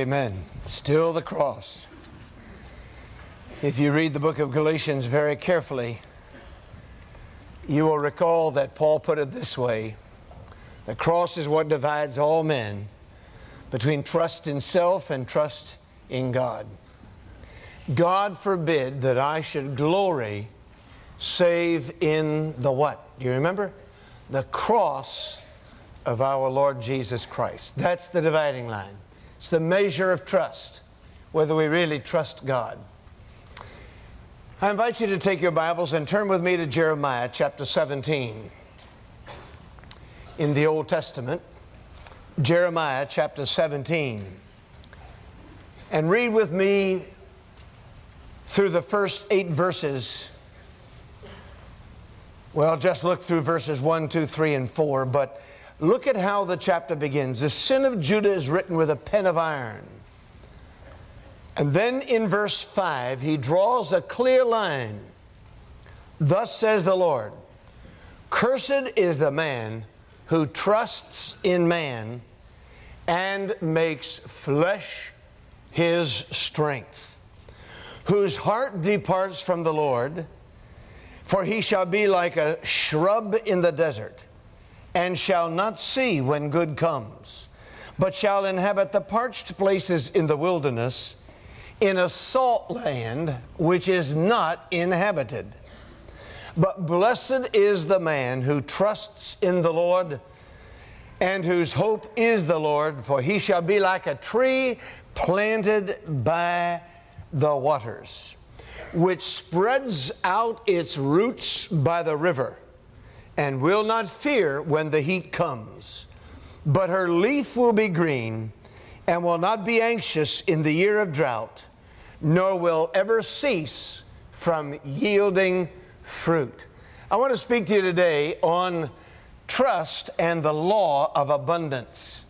Amen. Still the cross. If you read the book of Galatians very carefully, you will recall that Paul put it this way The cross is what divides all men between trust in self and trust in God. God forbid that I should glory save in the what? Do you remember? The cross of our Lord Jesus Christ. That's the dividing line. It's the measure of trust, whether we really trust God. I invite you to take your Bibles and turn with me to Jeremiah chapter 17 in the Old Testament. Jeremiah chapter 17. And read with me through the first eight verses. Well, just look through verses 1, 2, 3, and 4, but look at how the chapter begins. The sin of Judah is written with a pen of iron. And then in verse 5, he draws a clear line. Thus says the Lord Cursed is the man who trusts in man and makes flesh his strength, whose heart departs from the Lord, for he shall be like a shrub in the desert, and shall not see when good comes, but shall inhabit the parched places in the wilderness, in a salt land which is not inhabited. But blessed is the man who trusts in the Lord and whose hope is the Lord, for he shall be like a tree planted by the waters, which spreads out its roots by the river, and will not fear when the heat comes. But her leaf will be green, and will not be anxious in the year of drought, nor will ever cease from yielding fruit. I want to speak to you today on trust and the law of abundance.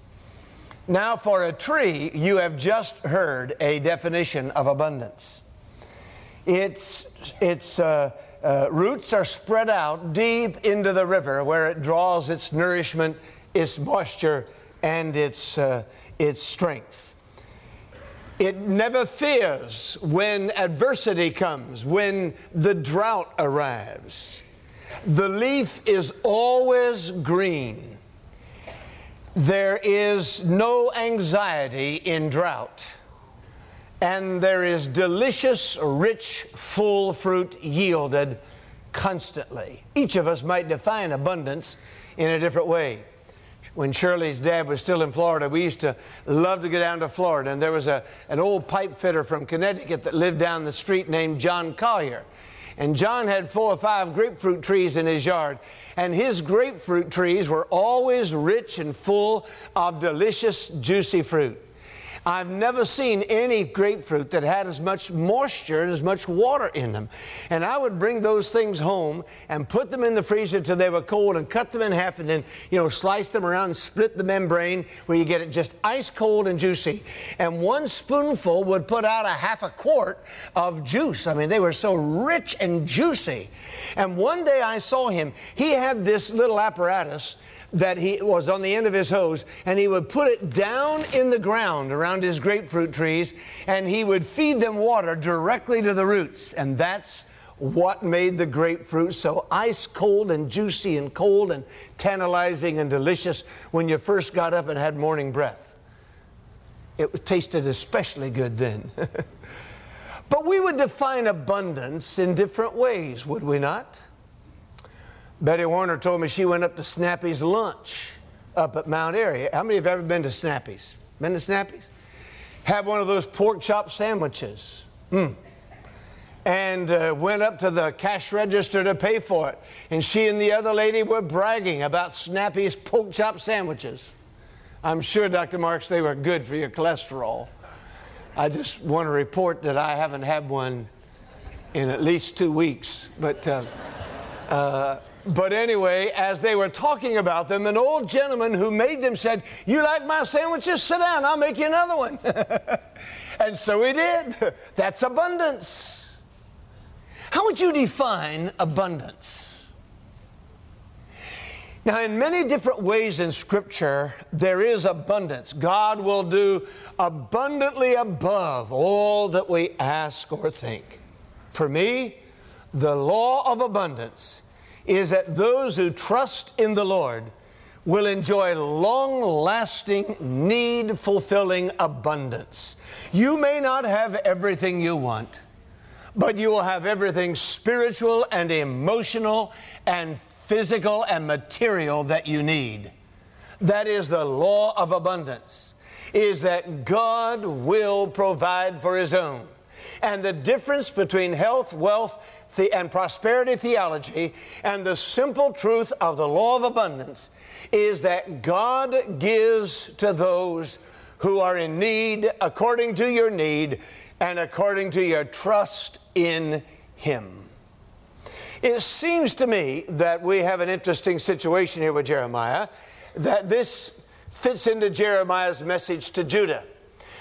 Now, for a tree, you have just heard a definition of abundance. Its, its uh, uh, roots are spread out deep into the river where it draws its nourishment, its moisture, and its, uh, its strength. It never fears when adversity comes, when the drought arrives. The leaf is always green. There is no anxiety in drought. And there is delicious, rich, full fruit yielded constantly. Each of us might define abundance in a different way. When Shirley's dad was still in Florida, we used to love to go down to Florida, and there was a, an old pipe fitter from Connecticut that lived down the street named John Collier. And John had four or five grapefruit trees in his yard. And his grapefruit trees were always rich and full of delicious, juicy fruit. I've never seen any grapefruit that had as much moisture and as much water in them. And I would bring those things home and put them in the freezer until they were cold and cut them in half and then, you know, slice them around and split the membrane where you get it just ice cold and juicy. And one spoonful would put out a half a quart of juice. I mean, they were so rich and juicy. And one day I saw him, he had this little apparatus that he was on the end of his hose, and he would put it down in the ground around his grapefruit trees, and he would feed them water directly to the roots. And that's what made the grapefruit so ice cold and juicy and cold and tantalizing and delicious when you first got up and had morning breath. It tasted especially good then. but we would define abundance in different ways, would we not? Betty Warner told me she went up to Snappy's lunch up at Mount Airy. How many have ever been to Snappy's? Been to Snappy's? Had one of those pork chop sandwiches. Mm. And uh, went up to the cash register to pay for it. And she and the other lady were bragging about Snappy's pork chop sandwiches. I'm sure, Dr. Marks, they were good for your cholesterol. I just want to report that I haven't had one in at least two weeks. But uh, uh, but anyway, as they were talking about them, an old gentleman who made them said, You like my sandwiches? Sit down, I'll make you another one. and so he did. That's abundance. How would you define abundance? Now, in many different ways in Scripture, there is abundance. God will do abundantly above all that we ask or think. For me, the law of abundance is that those who trust in the Lord will enjoy long lasting, need fulfilling abundance. You may not have everything you want, but you will have everything spiritual and emotional and physical and material that you need. That is the law of abundance, is that God will provide for his own. And the difference between health, wealth, the, and prosperity theology and the simple truth of the law of abundance is that God gives to those who are in need according to your need and according to your trust in Him. It seems to me that we have an interesting situation here with Jeremiah, that this fits into Jeremiah's message to Judah.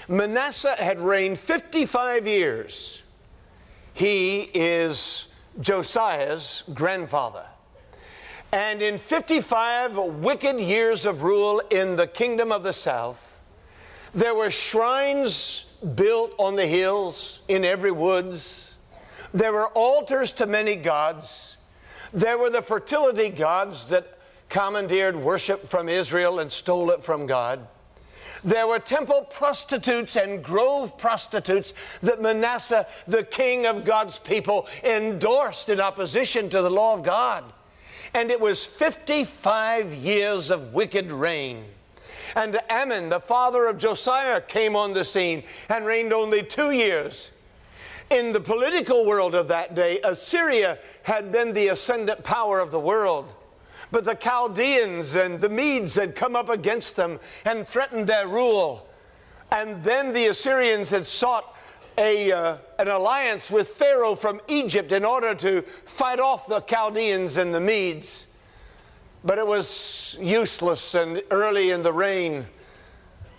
Manasseh had reigned 55 years. He is Josiah's grandfather. And in 55 wicked years of rule in the kingdom of the south, there were shrines built on the hills, in every woods, there were altars to many gods. There were the fertility gods that commandeered worship from Israel and stole it from God. There were temple prostitutes and grove prostitutes that Manasseh, the king of God's people, endorsed in opposition to the law of God. And it was 55 years of wicked reign. And Amon, the father of Josiah, came on the scene and reigned only two years. In the political world of that day, Assyria had been the ascendant power of the world. But the Chaldeans and the Medes had come up against them and threatened their rule. And then the Assyrians had sought a, uh, an alliance with Pharaoh from Egypt in order to fight off the Chaldeans and the Medes. But it was useless, and early in the reign,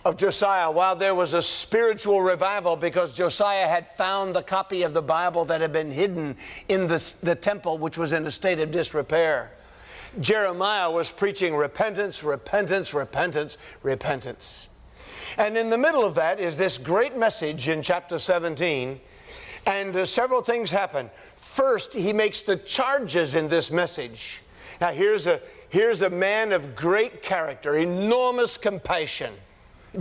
of Josiah, while there was a spiritual revival because Josiah had found the copy of the Bible that had been hidden in the, the temple, which was in a state of disrepair, Jeremiah was preaching repentance, repentance, repentance, repentance. And in the middle of that is this great message in chapter 17. And uh, several things happen. First, he makes the charges in this message. Now, here's a, here's a man of great character, enormous compassion.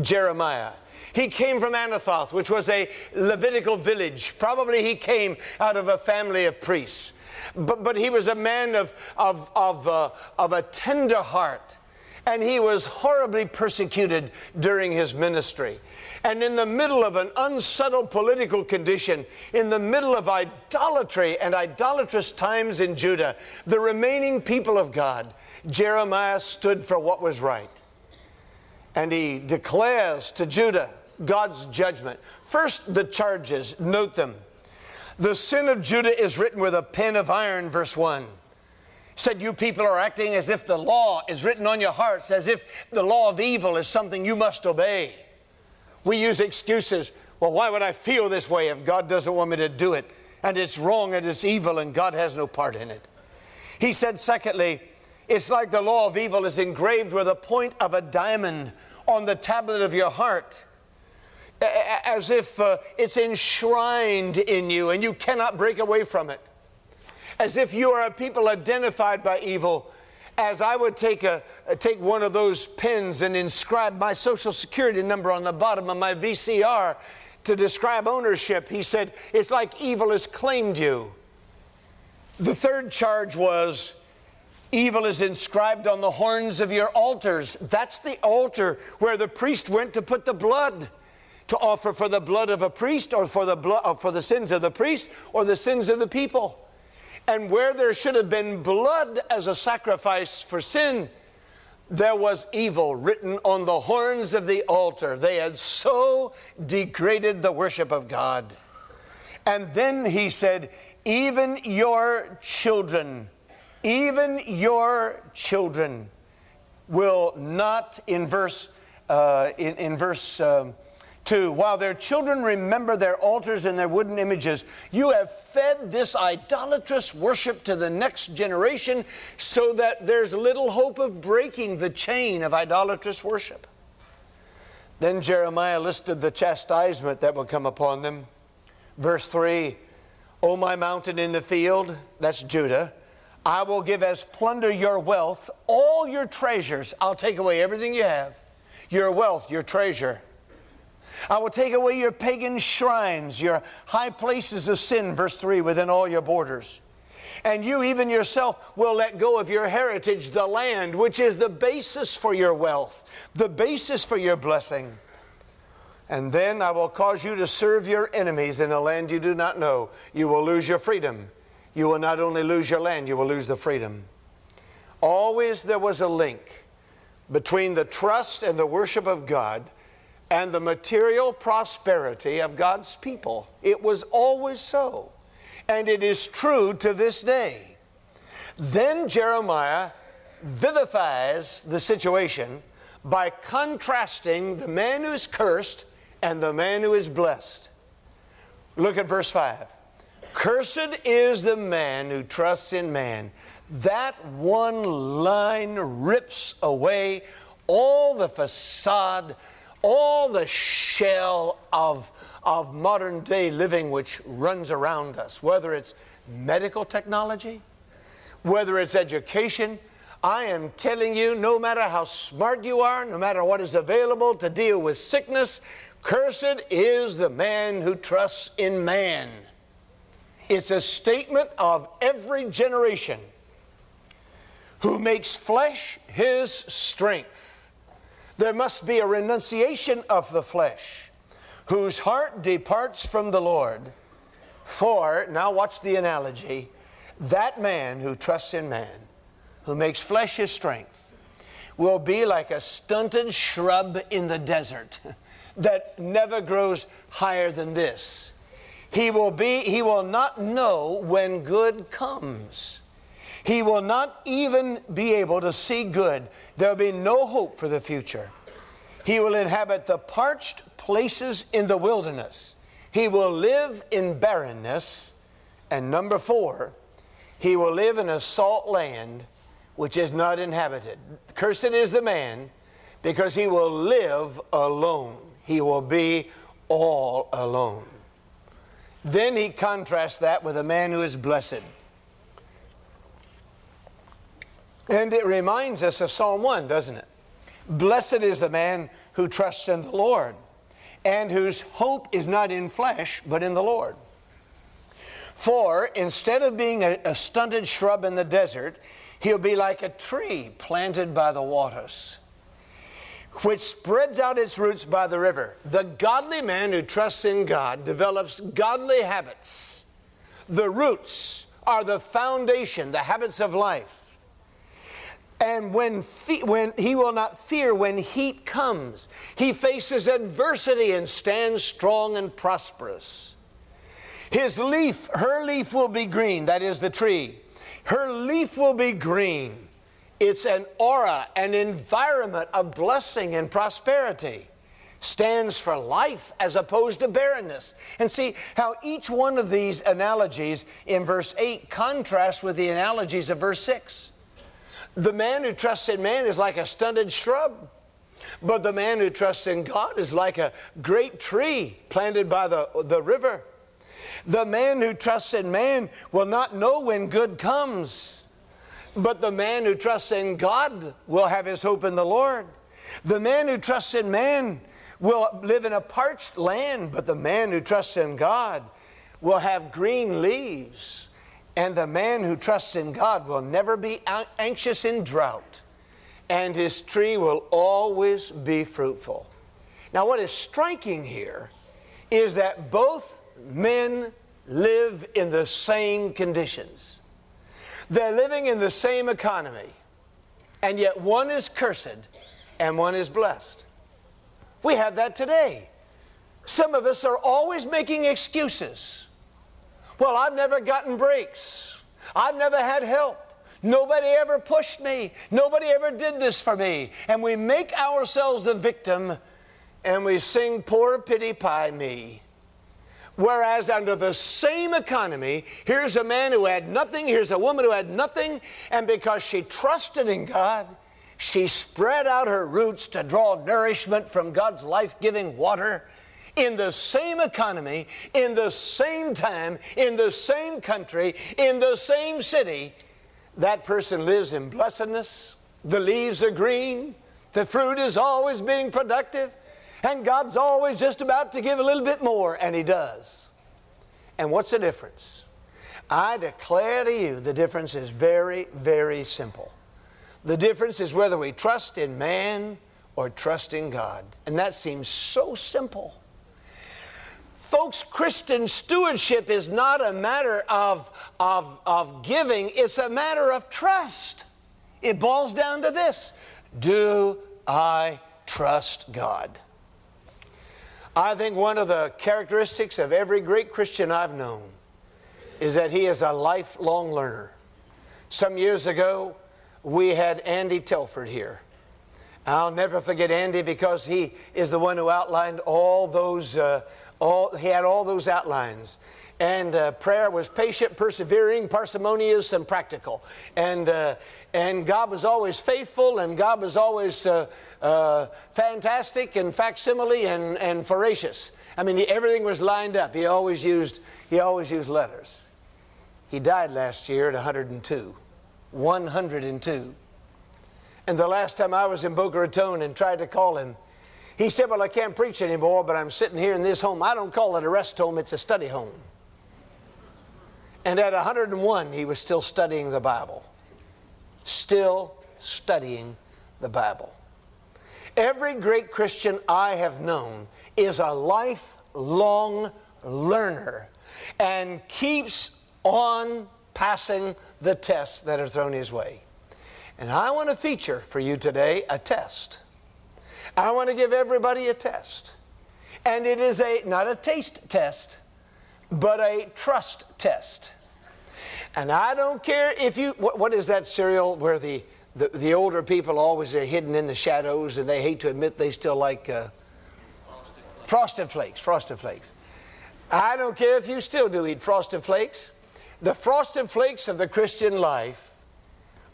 Jeremiah. He came from Anathoth, which was a Levitical village. Probably he came out of a family of priests. But, but he was a man of, of, of, uh, of a tender heart. And he was horribly persecuted during his ministry. And in the middle of an unsettled political condition, in the middle of idolatry and idolatrous times in Judah, the remaining people of God, Jeremiah stood for what was right and he declares to Judah God's judgment. First, the charges, note them. The sin of Judah is written with a pen of iron, verse 1. Said, You people are acting as if the law is written on your hearts, as if the law of evil is something you must obey. We use excuses. Well, why would I feel this way if God doesn't want me to do it? And it's wrong and it's evil and God has no part in it. He said, secondly, it's like the law of evil is engraved with a point of a diamond on the tablet of your heart, as if uh, it's enshrined in you and you cannot break away from it. As if you are a people identified by evil. As I would take, a, take one of those pens and inscribe my social security number on the bottom of my VCR to describe ownership, he said, it's like evil has claimed you. The third charge was Evil is inscribed on the horns of your altars. That's the altar where the priest went to put the blood to offer for the blood of a priest or for the blood uh, for the sins of the priest or the sins of the people. And where there should have been blood as a sacrifice for sin, there was evil written on the horns of the altar. They had so degraded the worship of God. And then he said, Even your children even your children will not, in verse, uh, in, in verse um, 2. While their children remember their altars and their wooden images, you have fed this idolatrous worship to the next generation so that there's little hope of breaking the chain of idolatrous worship. Then Jeremiah listed the chastisement that would come upon them. Verse 3 O my mountain in the field, that's Judah, I will give as plunder your wealth, all your treasures. I'll take away everything you have, your wealth, your treasure. I will take away your pagan shrines, your high places of sin, verse 3, within all your borders. And you, even yourself, will let go of your heritage, the land, which is the basis for your wealth, the basis for your blessing. And then I will cause you to serve your enemies in a land you do not know. You will lose your freedom. You will not only lose your land, you will lose the freedom. Always there was a link between the trust and the worship of God and the material prosperity of God's people. It was always so. And it is true to this day. Then Jeremiah vivifies the situation by contrasting the man who is cursed and the man who is blessed. Look at verse 5. Cursed is the man who trusts in man. That one line rips away all the facade all the shell of, of modern day living which runs around us, whether it's medical technology, whether it's education. I am telling you, no matter how smart you are, no matter what is available to deal with sickness, cursed is the man who trusts in man. It's a statement of every generation who makes flesh his strength there must be a renunciation of the flesh, whose heart departs from the Lord. For, now watch the analogy, that man who trusts in man, who makes flesh his strength, will be like a stunted shrub in the desert that never grows higher than this. He will be, he will not know when good comes. He will not even be able to see good. There'll be no hope for the future. He will inhabit the parched places in the wilderness. He will live in barrenness. And number four, he will live in a salt land which is not inhabited. Cursed is the man because he will live alone. He will be all alone. Then he contrasts that with a man who is blessed. And it reminds us of Psalm 1, doesn't it? Blessed is the man who trusts in the Lord and whose hope is not in flesh, but in the Lord. For instead of being a, a, stunted shrub in the desert, he'll be like a tree planted by the waters, which spreads out its roots by the river. The godly man who trusts in God develops godly habits. The roots are the foundation, the habits of life. And when, fe- when he will not fear when heat comes, he faces adversity and stands strong and prosperous. His leaf, her leaf will be green, that is the tree. Her leaf will be green. It's an aura, an environment of blessing and prosperity. Stands for life as opposed to barrenness. And see how each one of these analogies in verse 8 contrasts with the analogies of verse 6. The man who trusts in man is like a stunted shrub. But the man who trusts in God is like a great tree planted by the, the river. The man who trusts in man will not know when good comes. But the man who trusts in God will have his hope in the Lord. The man who trusts in man will live in a parched land, but the man who trusts in God will have green leaves. And the man who trusts in God will never be anxious in drought, and his tree will always be fruitful. Now, what is striking here is that both men live in the same conditions. They're living in the same economy, and yet one is cursed and one is blessed. We have that today. Some of us are always making excuses. Well, I've never gotten breaks. I've never had help. Nobody ever pushed me. Nobody ever did this for me. And we make ourselves the victim and we sing Poor Pity Pie Me. Whereas under the same economy, here's a man who had nothing, here's a woman who had nothing, and because she trusted in God, she spread out her roots to draw nourishment from God's life giving water. In the same economy, in the same time, in the same country, in the same city, that person lives in blessedness. The leaves are green, the fruit is always being productive, and God's always just about to give a little bit more, and He does. And what's the difference? I declare to you the difference is very, very simple. The difference is whether we trust in man or trust in God. And that seems so simple. Folks, Christian stewardship is not a matter of, of, of giving, it's a matter of trust. It boils down to this Do I trust God? I think one of the characteristics of every great Christian I've known is that he is a lifelong learner. Some years ago, we had Andy Telford here. I'll never forget Andy because he is the one who outlined all those, uh, all, he had all those outlines. And uh, prayer was patient, persevering, parsimonious, and practical. And, uh, and God was always faithful, and God was always uh, uh, fantastic and facsimile and, and voracious. I mean, he, everything was lined up. He always used, he always used letters. He died last year at 102. 102. And the last time I was in Boca Raton and tried to call him, he said, Well, I can't preach anymore, but I'm sitting here in this home. I don't call it a rest home, it's a study home. And at 101, he was still studying the Bible. Still studying the Bible. Every great Christian I have known is a lifelong learner and keeps on passing the tests that are thrown his way. And I want to feature for you today a test. I want to give everybody a test. And it is a not a taste test, but a trust test. And I don't care if you what, what is that cereal where the, the, the older people always are hidden in the shadows and they hate to admit they still like uh, frosted, frosted flakes, frosted flakes. I don't care if you still do eat frosted flakes. The frosted flakes of the Christian life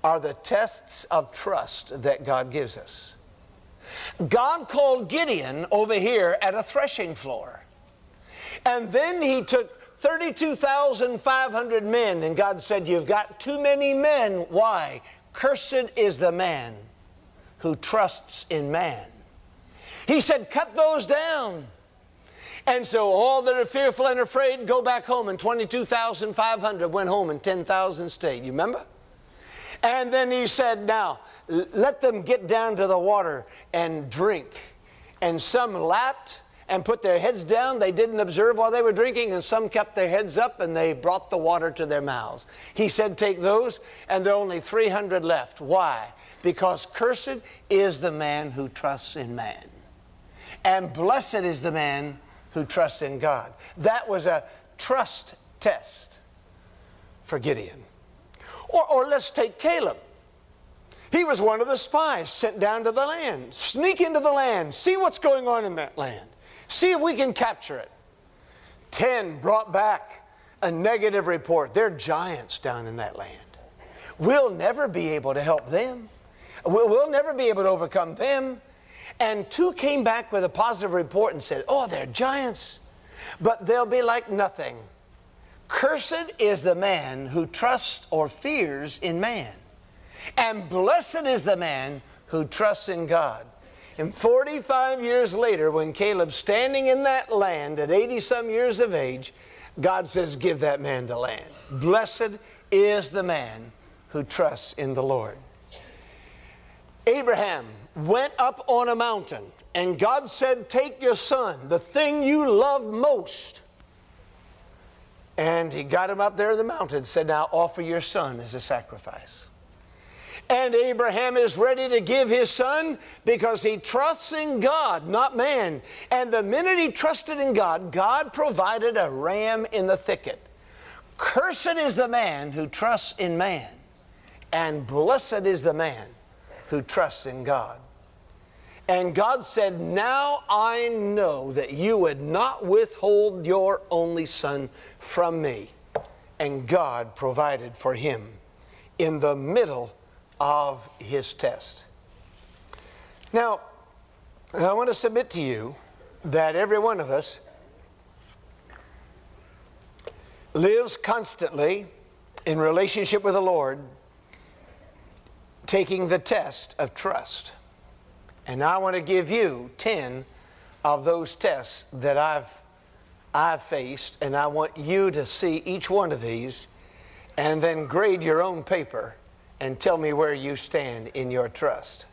are the tests of trust that God gives us. God called Gideon over here at a threshing floor. And then he took 32,500 men, and God said, You've got too many men. Why? Cursed is the man who trusts in man. He said, Cut those down. And so all that are fearful and afraid go back home, and 22,500 went home, and 10,000 stayed. You remember? And then he said, Now, let them get down to the water and drink. And some lapped and put their heads down. They didn't observe while they were drinking, and some kept their heads up and they brought the water to their mouths. He said, Take those, and there are only 300 left. Why? Because cursed is the man who trusts in man, and blessed is the man who trusts in God. That was a trust test for Gideon. Or, or let's take Caleb. He was one of the spies sent down to the land. Sneak into the land, see what's going on in that land, see if we can capture it. Ten brought back a negative report. They're giants down in that land. We'll never be able to help them. We'll, never be able to overcome them. And two came back with a positive report and said, Oh, they're giants, but they'll be like nothing. Cursed is the man who trusts or fears in man, and blessed is the man who trusts in God. And 45 years later, when Caleb's standing in that land at 80 some years of age, God says, Give that man the land. Blessed is the man who trusts in the Lord. Abraham went up on a mountain, and God said, Take your son, the thing you love most. And he got him up there in the mountain, said, Now offer your son as a sacrifice. And Abraham is ready to give his son because he trusts in God, not man. And the minute he trusted in God, God provided a ram in the thicket. Cursed is the man who trusts in man, and blessed is the man who trusts in God. And God said, Now I know that you would not withhold your only son from me. And God provided for him in the middle of his test. Now, I want to submit to you that every one of us lives constantly in relationship with the Lord, taking the test of trust. And I want to give you 10 of those tests that I've, I've faced, and I want you to see each one of these and then grade your own paper and tell me where you stand in your trust.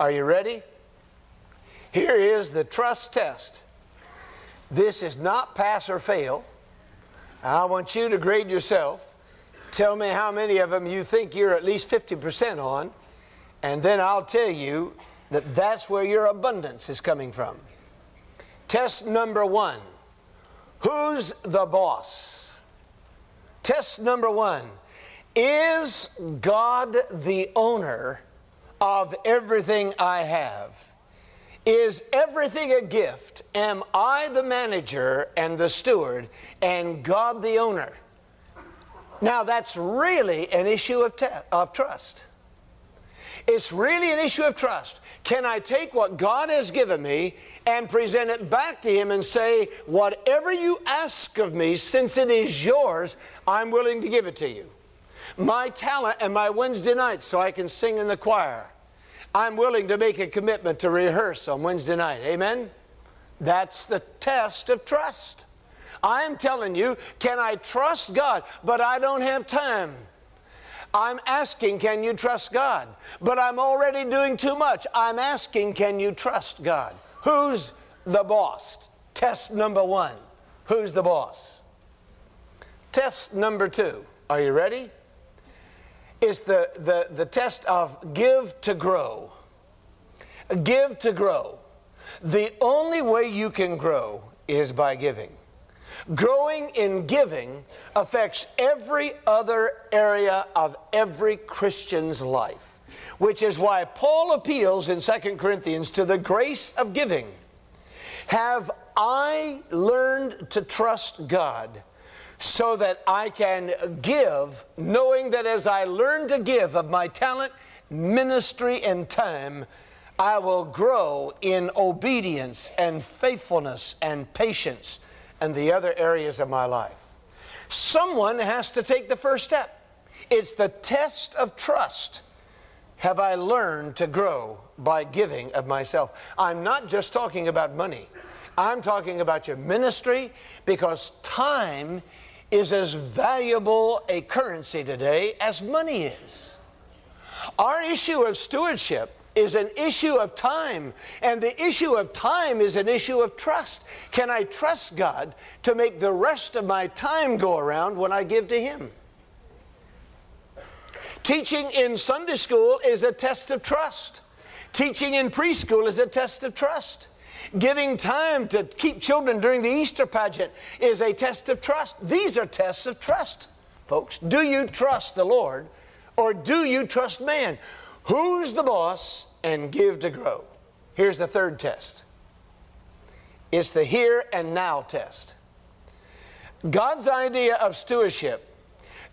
Are you ready? Here is the trust test. This is not pass or fail. I want you to grade yourself. Tell me how many of them you think you're at least 50% on, and then I'll tell you that that's where your abundance is coming from. Test number one Who's the boss? Test number one Is God the owner of everything I have? Is everything a gift? Am I the manager and the steward and God the owner? Now, that's really an issue of, te- of trust. It's really an issue of trust. Can I take what God has given me and present it back to Him and say, Whatever you ask of me, since it is yours, I'm willing to give it to you? My talent and my Wednesday nights so I can sing in the choir. I'm willing to make a commitment to rehearse on Wednesday night. Amen? That's the test of trust. I'm telling you, can I trust God? But I don't have time. I'm asking, can you trust God? But I'm already doing too much. I'm asking, can you trust God? Who's the boss? Test number one. Who's the boss? Test number two. Are you ready? It's the, the, the test of give to grow. Give to grow. The only way you can grow is by giving. Growing in giving affects every other area of every Christian's life, which is why Paul appeals in 2 Corinthians to the grace of giving. Have I learned to trust God so that I can give, knowing that as I learn to give of my talent, ministry, and time, I will grow in obedience and faithfulness and patience and the other areas of my life. Someone has to take the first step. It's the test of trust. Have I learned to grow by giving of myself? I'm not just talking about money. I'm talking about your ministry because time is as valuable a currency today as money is. Our issue of stewardship is an issue of time. And the issue of time is an issue of trust. Can I trust God to make the rest of my time go around when I give to Him? Teaching in Sunday school is a test of trust. Teaching in preschool is a test of trust. Giving time to keep children during the Easter pageant is a test of trust. These are tests of trust, folks. Do you trust the Lord or do you trust man? Who's the boss and give to grow? Here's the third test it's the here and now test. God's idea of stewardship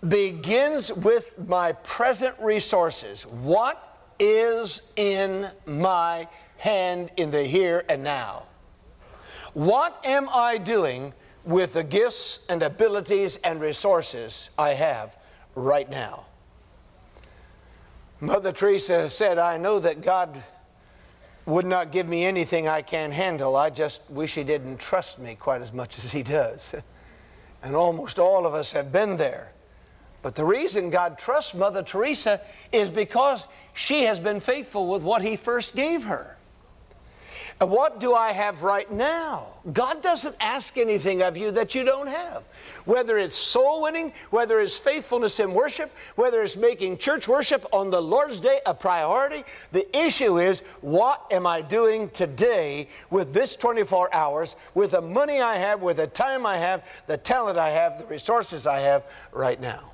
begins with my present resources. What is in my hand in the here and now? What am I doing with the gifts and abilities and resources I have right now? Mother Teresa said, I know that God would not give me anything I can't handle. I just wish He didn't trust me quite as much as He does. And almost all of us have been there. But the reason God trusts Mother Teresa is because she has been faithful with what He first gave her. What do I have right now? God doesn't ask anything of you that you don't have. Whether it's soul winning, whether it's faithfulness in worship, whether it's making church worship on the Lord's Day a priority, the issue is what am I doing today with this 24 hours, with the money I have, with the time I have, the talent I have, the resources I have right now?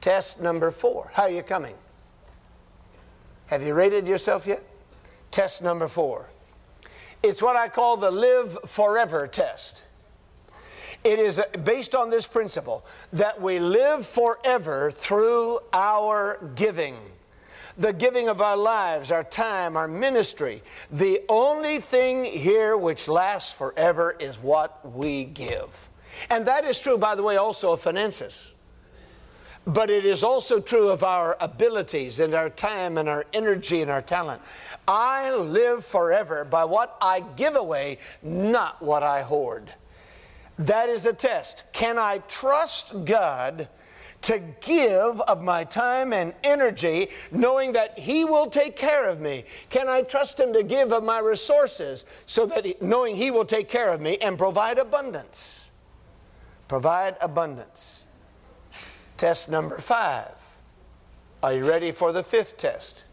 Test number four. How are you coming? Have you rated yourself yet? Test number four. It's what I call the live forever test. It is based on this principle that we live forever through our giving. The giving of our lives, our time, our ministry. The only thing here which lasts forever is what we give. And that is true, by the way, also of finances. But it is also true of our abilities and our time and our energy and our talent. I live forever by what I give away, not what I hoard. That is a test. Can I trust God to give of my time and energy, knowing that He will take care of me? Can I trust Him to give of my resources so that he, knowing He will take care of me and provide abundance? Provide abundance. Test number five. Are you ready for the fifth test?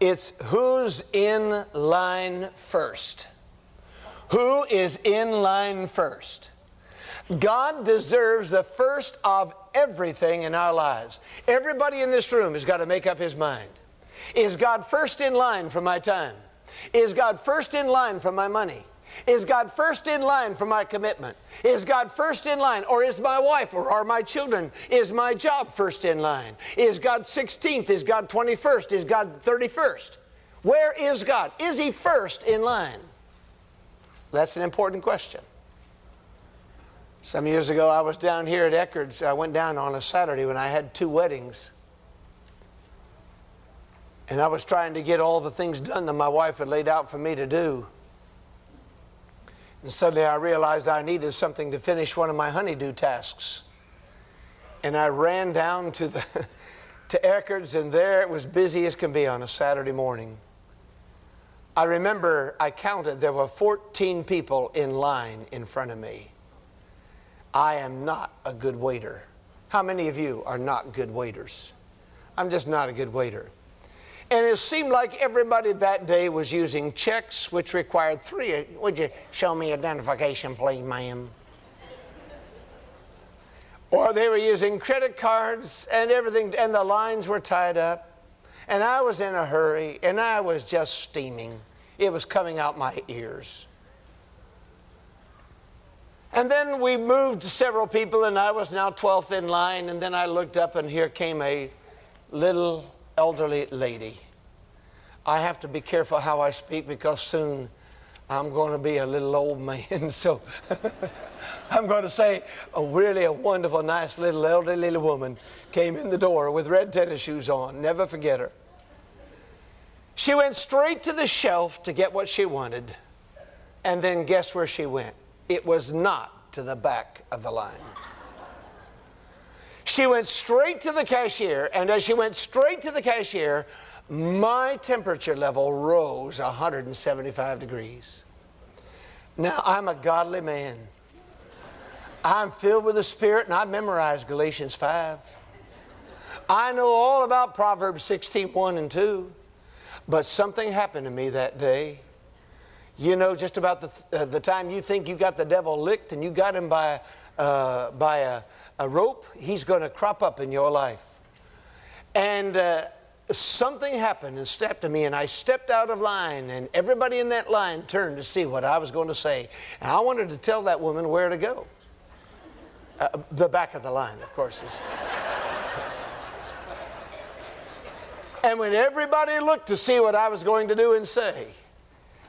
It's who's in line first. Who is in line first? God deserves the first of everything in our lives. Everybody in this room has got to make up his mind. Is God first in line for my time? Is God first in line for my money? Is God first in line for my commitment? Is God first in line? Or is my wife or are my children? Is my job first in line? Is God 16th? Is God 21st? Is God 31st? Where is God? Is He first in line? That's an important question. Some years ago, I was down here at Eckerd's. I went down on a Saturday when I had two weddings. And I was trying to get all the things done that my wife had laid out for me to do. And suddenly I realized I needed something to finish one of my honeydew tasks. And I ran down to the to Eckerd's, and there it was busy as can be on a Saturday morning. I remember I counted there were 14 people in line in front of me. I am not a good waiter. How many of you are not good waiters? I'm just not a good waiter. And it seemed like everybody that day was using checks, which required three. Would you show me identification, please, ma'am? or they were using credit cards and everything, and the lines were tied up. And I was in a hurry, and I was just steaming. It was coming out my ears. And then we moved several people, and I was now 12th in line. And then I looked up, and here came a little elderly lady. I have to be careful how I speak because soon I'm going to be a little old man. So I'm going to say a really a wonderful, nice little elderly little woman came in the door with red tennis shoes on. Never forget her. She went straight to the shelf to get what she wanted. And then guess where she went? It was not to the back of the line. She went straight to the cashier, and as she went straight to the cashier, my temperature level rose 175 degrees. Now, I'm a godly man. I'm filled with the Spirit, and I memorized Galatians 5. I know all about Proverbs 16 1 and 2. But something happened to me that day you know, just about the, uh, the time you think you got the devil licked and you got him by, uh, by a, a, rope, he's going to crop up in your life. And uh, something happened and stepped to me, and I stepped out of line, and everybody in that line turned to see what I was going to say. And I wanted to tell that woman where to go. Uh, the back of the line, of course. Is. and when everybody looked to see what I was going to do and say,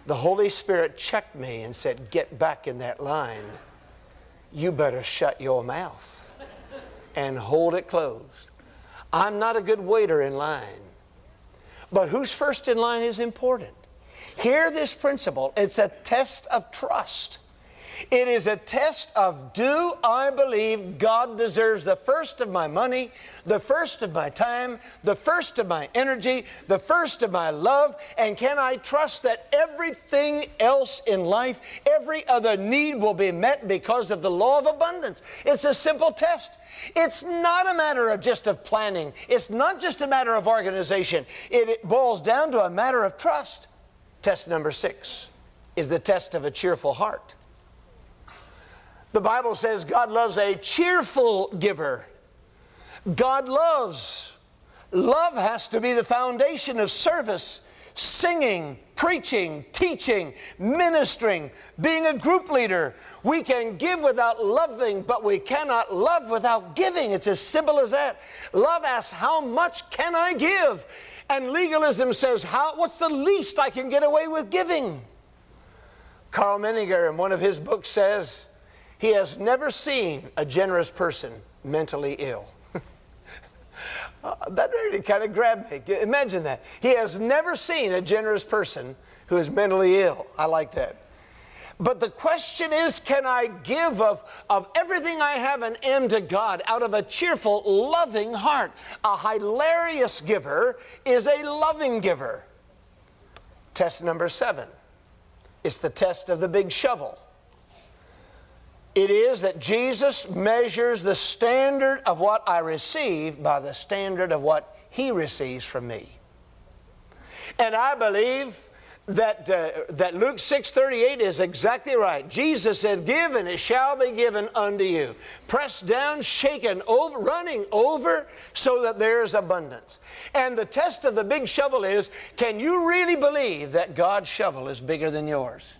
the Holy Spirit checked me and said, Get back in that line. You better shut your mouth and hold it closed. I'm not a good waiter in line, but who's first in line is important. Hear this principle it's a test of trust. It is a test of do I believe God deserves the first of my money, the first of my time, the first of my energy, the first of my love, and can I trust that everything else in life, every other need will be met because of the law of abundance? It's a simple test. It's not a matter of just of planning. It's not just a matter of organization. It, boils down to a matter of trust. Test number six is the test of a cheerful heart. The Bible says God loves a cheerful giver. God loves. Love has to be the foundation of service. singing, preaching, teaching, ministering, being a group leader. We can give without loving, but we cannot love without giving. It's as simple as that. Love asks, How much can I give? And legalism says, How, What's the least I can get away with giving? Karl Menninger, in one of his books, says, He has never seen a generous person mentally ill. Uh, that really kind of grabbed me. Imagine that. He has never seen a generous person who is mentally ill. I like that. But the question is can I give of, of everything I have and am to God out of a cheerful, loving heart? A hilarious giver is a loving giver. Test number seven it's the test of the big shovel. It is that Jesus measures the standard of what I receive by the standard of what He receives from me. And I believe that, uh, that Luke 6:38 is exactly right. Jesus said, "Give and it shall be given unto you, pressed down, shaken, over, running over, so that there is abundance." And the test of the big shovel is, can you really believe that God's shovel is bigger than yours?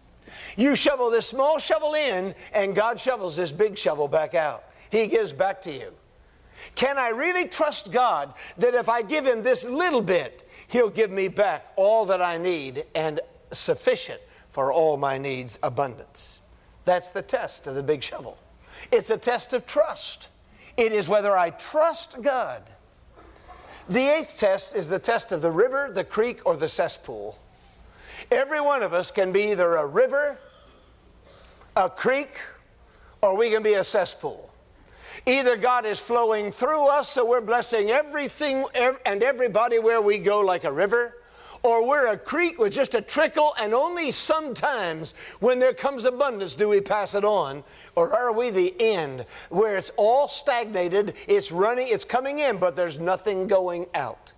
You shovel this small shovel in, and God shovels this big shovel back out. He gives back to you. Can I really trust God that if I give Him this little bit, He'll give me back all that I need and sufficient for all my needs abundance. That's the test of the big shovel. It's a test of trust. It is whether I trust God. The eighth test is the test of the river, the creek, or the cesspool. Every one of us can be either a river, a creek, or we can be a cesspool. Either God is flowing through us, so we're blessing everything and everybody where we go like a river, or we're a creek with just a trickle, and only sometimes when there comes abundance do we pass it on, or are we the end where it's all stagnated, it's running, it's coming in, but there's nothing going out.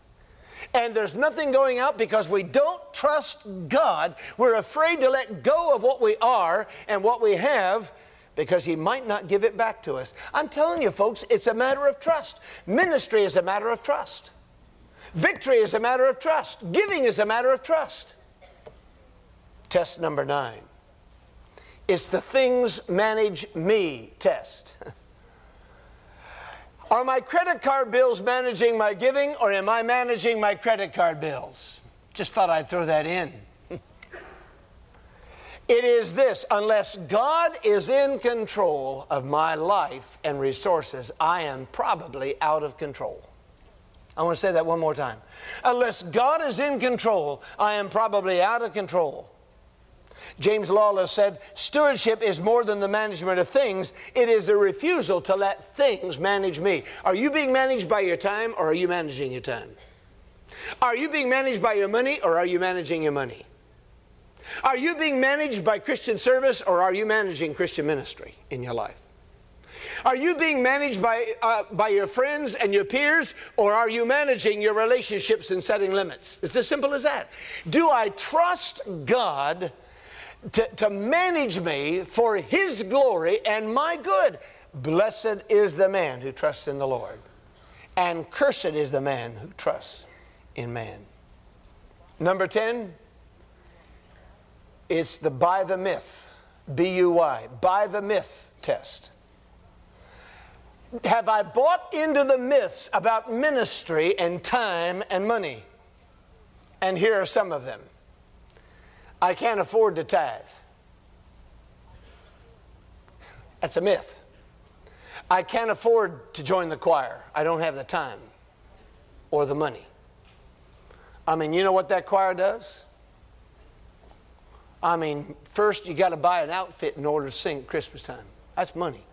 And there's nothing going out because we don't trust God. We're afraid to let go of what we are and what we have because he might not give it back to us. I'm telling you, folks, it's a matter of trust. Ministry is a matter of trust. Victory is a matter of trust. Giving is a matter of trust. Test number nine. It's the things manage me test. Are my credit card bills managing my giving or am I managing my credit card bills? Just thought I'd throw that in. It is this unless God is in control of my life and resources, I am probably out of control. I want to say that one more time. Unless God is in control, I am probably out of control. James Lawless said, Stewardship is more than the management of things, it is the refusal to let things manage me. Are you being managed by your time or are you managing your time? Are you being managed by your money or are you managing your money? Are you being managed by Christian service or are you managing Christian ministry in your life? Are you being managed by, uh, by your friends and your peers, or are you managing your relationships and setting limits? It's as simple as that. Do I trust God to, to manage me for His glory and my good? Blessed is the man who trusts in the Lord, and cursed is the man who trusts in man. Number 10, it's the by the myth, B U Y, by the myth test. Have I bought into the myths about ministry and time and money? And here are some of them. I can't afford to tithe. That's a myth. I can't afford to join the choir. I don't have the time or the money. I mean, you know what that choir does? I mean, first you got to buy an outfit in order to sing at Christmas time. That's money.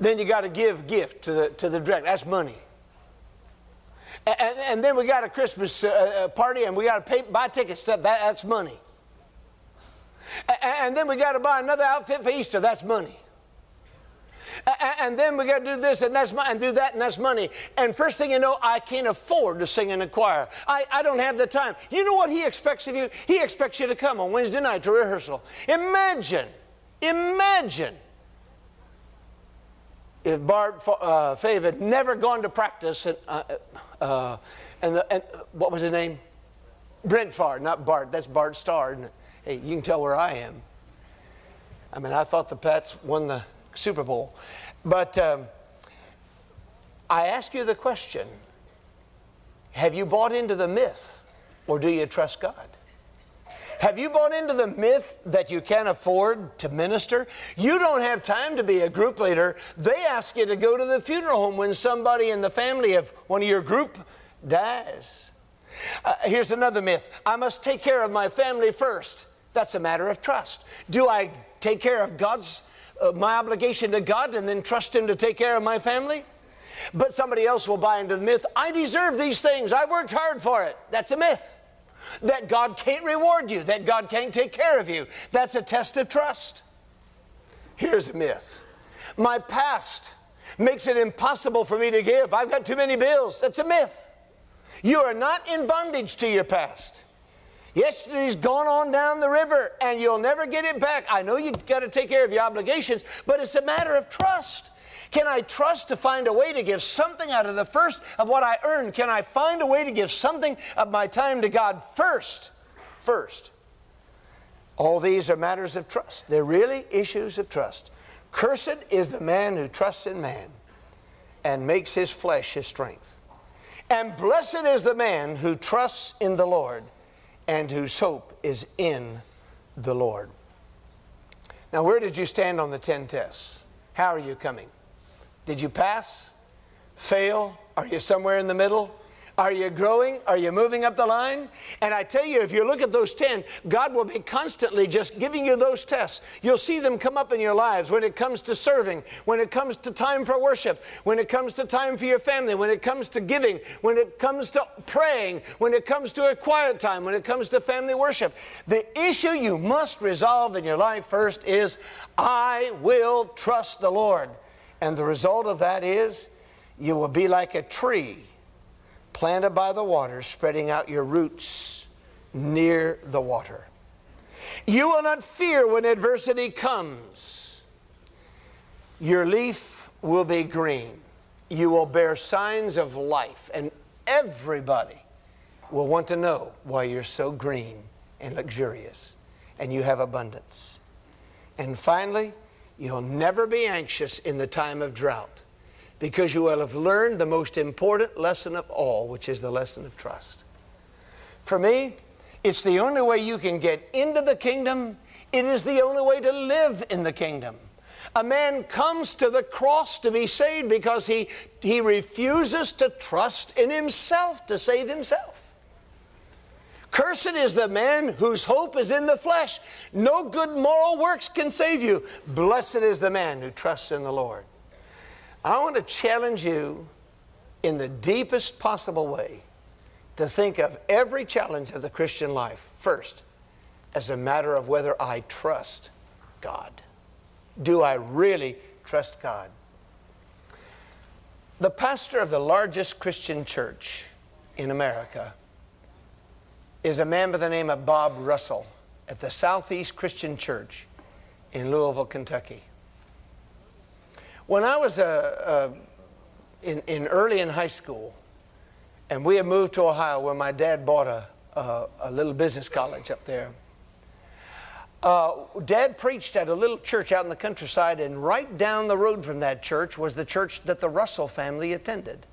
Then you got to give gift to the, to the director. That's money. And, and, then we got a Christmas uh, uh party and we got to pay, buy tickets. That, that's money. And, and then we got to buy another outfit for Easter. That's money. And then we got to do this and that's and do that and that's money. And first thing you know, I can't afford to sing in a choir. I, I don't have the time. You know what he expects of you? He expects you to come on Wednesday night to rehearsal. Imagine, imagine if Bart uh, Favre had never gone to practice and, uh, uh, and, the, and what was his name? Brett Favre, not Bart. That's Bart Starr. Hey, you can tell where I am. I mean, I thought the Pats won the Super Bowl. But um, I ask you the question have you bought into the myth or do you trust God? Have you bought into the myth that you can't afford to minister? You don't have time to be a group leader. They ask you to go to the funeral home when somebody in the family of one of your group dies. Uh, here's another myth I must take care of my family first. That's a matter of trust. Do I take care of God's, uh, my obligation to God and then trust Him to take care of my family? But somebody else will buy into the myth I deserve these things, I worked hard for it. That's a myth. That God can't reward you, that God can't take care of you. That's a test of trust. Here's a myth my past makes it impossible for me to give. I've got too many bills. That's a myth. You are not in bondage to your past. Yesterday's gone on down the river and you'll never get it back. I know you've got to take care of your obligations, but it's a matter of trust. Can I trust to find a way to give something out of the first of what I earn? Can I find a way to give something of my time to God first? First. All these are matters of trust. They're really issues of trust. Cursed is the man who trusts in man and makes his flesh his strength. And blessed is the man who trusts in the Lord and whose hope is in the Lord. Now, where did you stand on the 10 tests? How are you coming? Did you pass? Fail? Are you somewhere in the middle? Are you growing? Are you moving up the line? And I tell you, if you look at those 10, God will be constantly just giving you those tests. You'll see them come up in your lives when it comes to serving, when it comes to time for worship, when it comes to time for your family, when it comes to giving, when it comes to praying, when it comes to a quiet time, when it comes to family worship. The issue you must resolve in your life first is I will trust the Lord. And the result of that is you will be like a tree planted by the water, spreading out your roots near the water. You will not fear when adversity comes. Your leaf will be green. You will bear signs of life, and everybody will want to know why you're so green and luxurious and you have abundance. And finally, you'll never be anxious in the time of drought because you will have learned the most important lesson of all, which is the lesson of trust. For me, it's the only way you can get into the kingdom. It is the only way to live in the kingdom. A man comes to the cross to be saved because he, he refuses to trust in himself to save himself. Cursed is the man whose hope is in the flesh. No good moral works can save you. Blessed is the man who trusts in the Lord. I want to challenge you in the deepest possible way to think of every challenge of the Christian life first as a matter of whether I trust God. Do I really trust God? The pastor of the largest Christian church in America is a man by the name of Bob Russell at the Southeast Christian Church in Louisville, Kentucky. When I was uh, uh, in, in early in high school, and we had moved to Ohio where my dad bought a, a, a little business college up there. Uh, dad preached at a little church out in the countryside, and right down the road from that church was the church that the Russell family attended.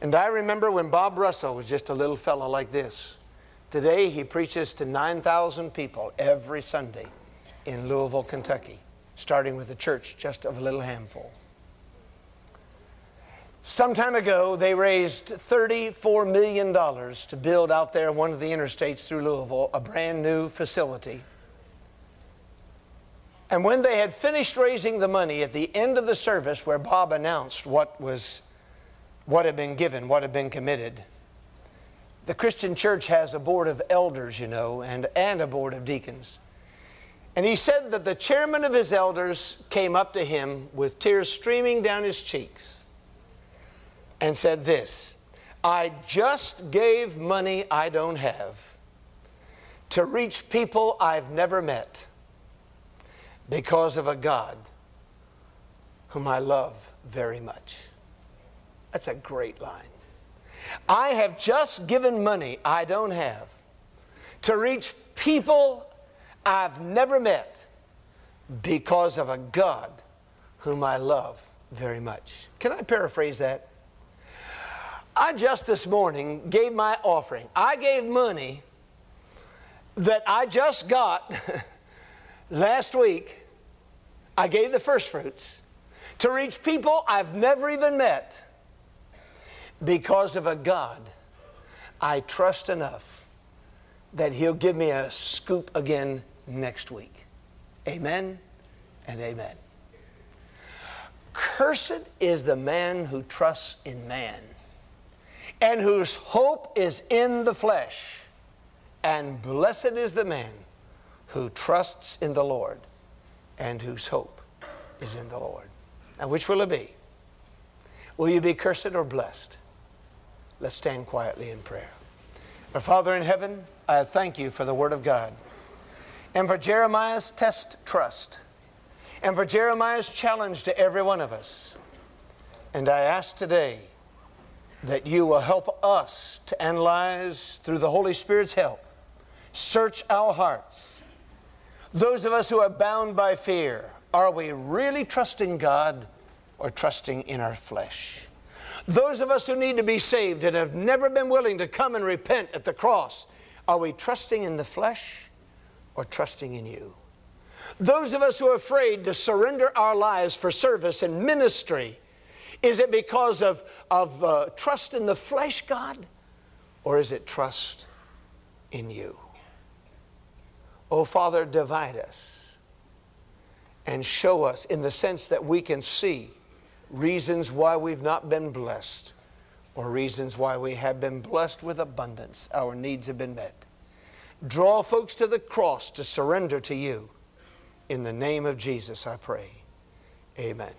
And I remember when Bob Russell was just a little fellow like this. Today, he preaches to 9,000 people every Sunday in Louisville, Kentucky starting with a church just of a little handful. Some time ago, they raised $34 million to build out there one of the interstates through Louisville a brand new facility. And when they had finished raising the money at the end of the service, where Bob announced what was what had been given, what had been committed, the Christian church has a board of elders, you know, and, and a board of deacons. And he said that the chairman of his elders came up to him with tears streaming down his cheeks and said, This, I just gave money I don't have to reach people I've never met because of a God whom I love very much. That's a great line. I have just given money I don't have to reach people I've never met because of a God whom I love very much. Can I paraphrase that? I just this morning gave my offering. I gave money that I just got last week. I gave the first fruits to reach people I've never even met because of a God I trust enough that He'll give me a scoop again next week. Amen and amen. Cursed is the man who trusts in man and whose hope is in the flesh, and blessed is the man who trusts in the Lord and whose hope is in the Lord. Now, which will it be? Will you be cursed or blessed? Let's stand quietly in prayer. Our Father in heaven, I thank you for the Word of God and for Jeremiah's test trust and for Jeremiah's challenge to every one of us. And I ask today that you will help us to analyze through the Holy Spirit's help, search our hearts. Those of us who are bound by fear, are we really trusting God or trusting in our flesh? Those of us who need to be saved and have never been willing to come and repent at the cross, are we trusting in the flesh or trusting in you? Those of us who are afraid to surrender our lives for service and ministry, is it because of, of uh, trust in the flesh, God, or is it trust in you? Oh, Father, divide us and show us in the sense that we can see reasons why we've not been blessed or reasons why we have been blessed with abundance. Our needs have been met. Draw folks to the cross to surrender to you. In the name of Jesus, I pray. Amen.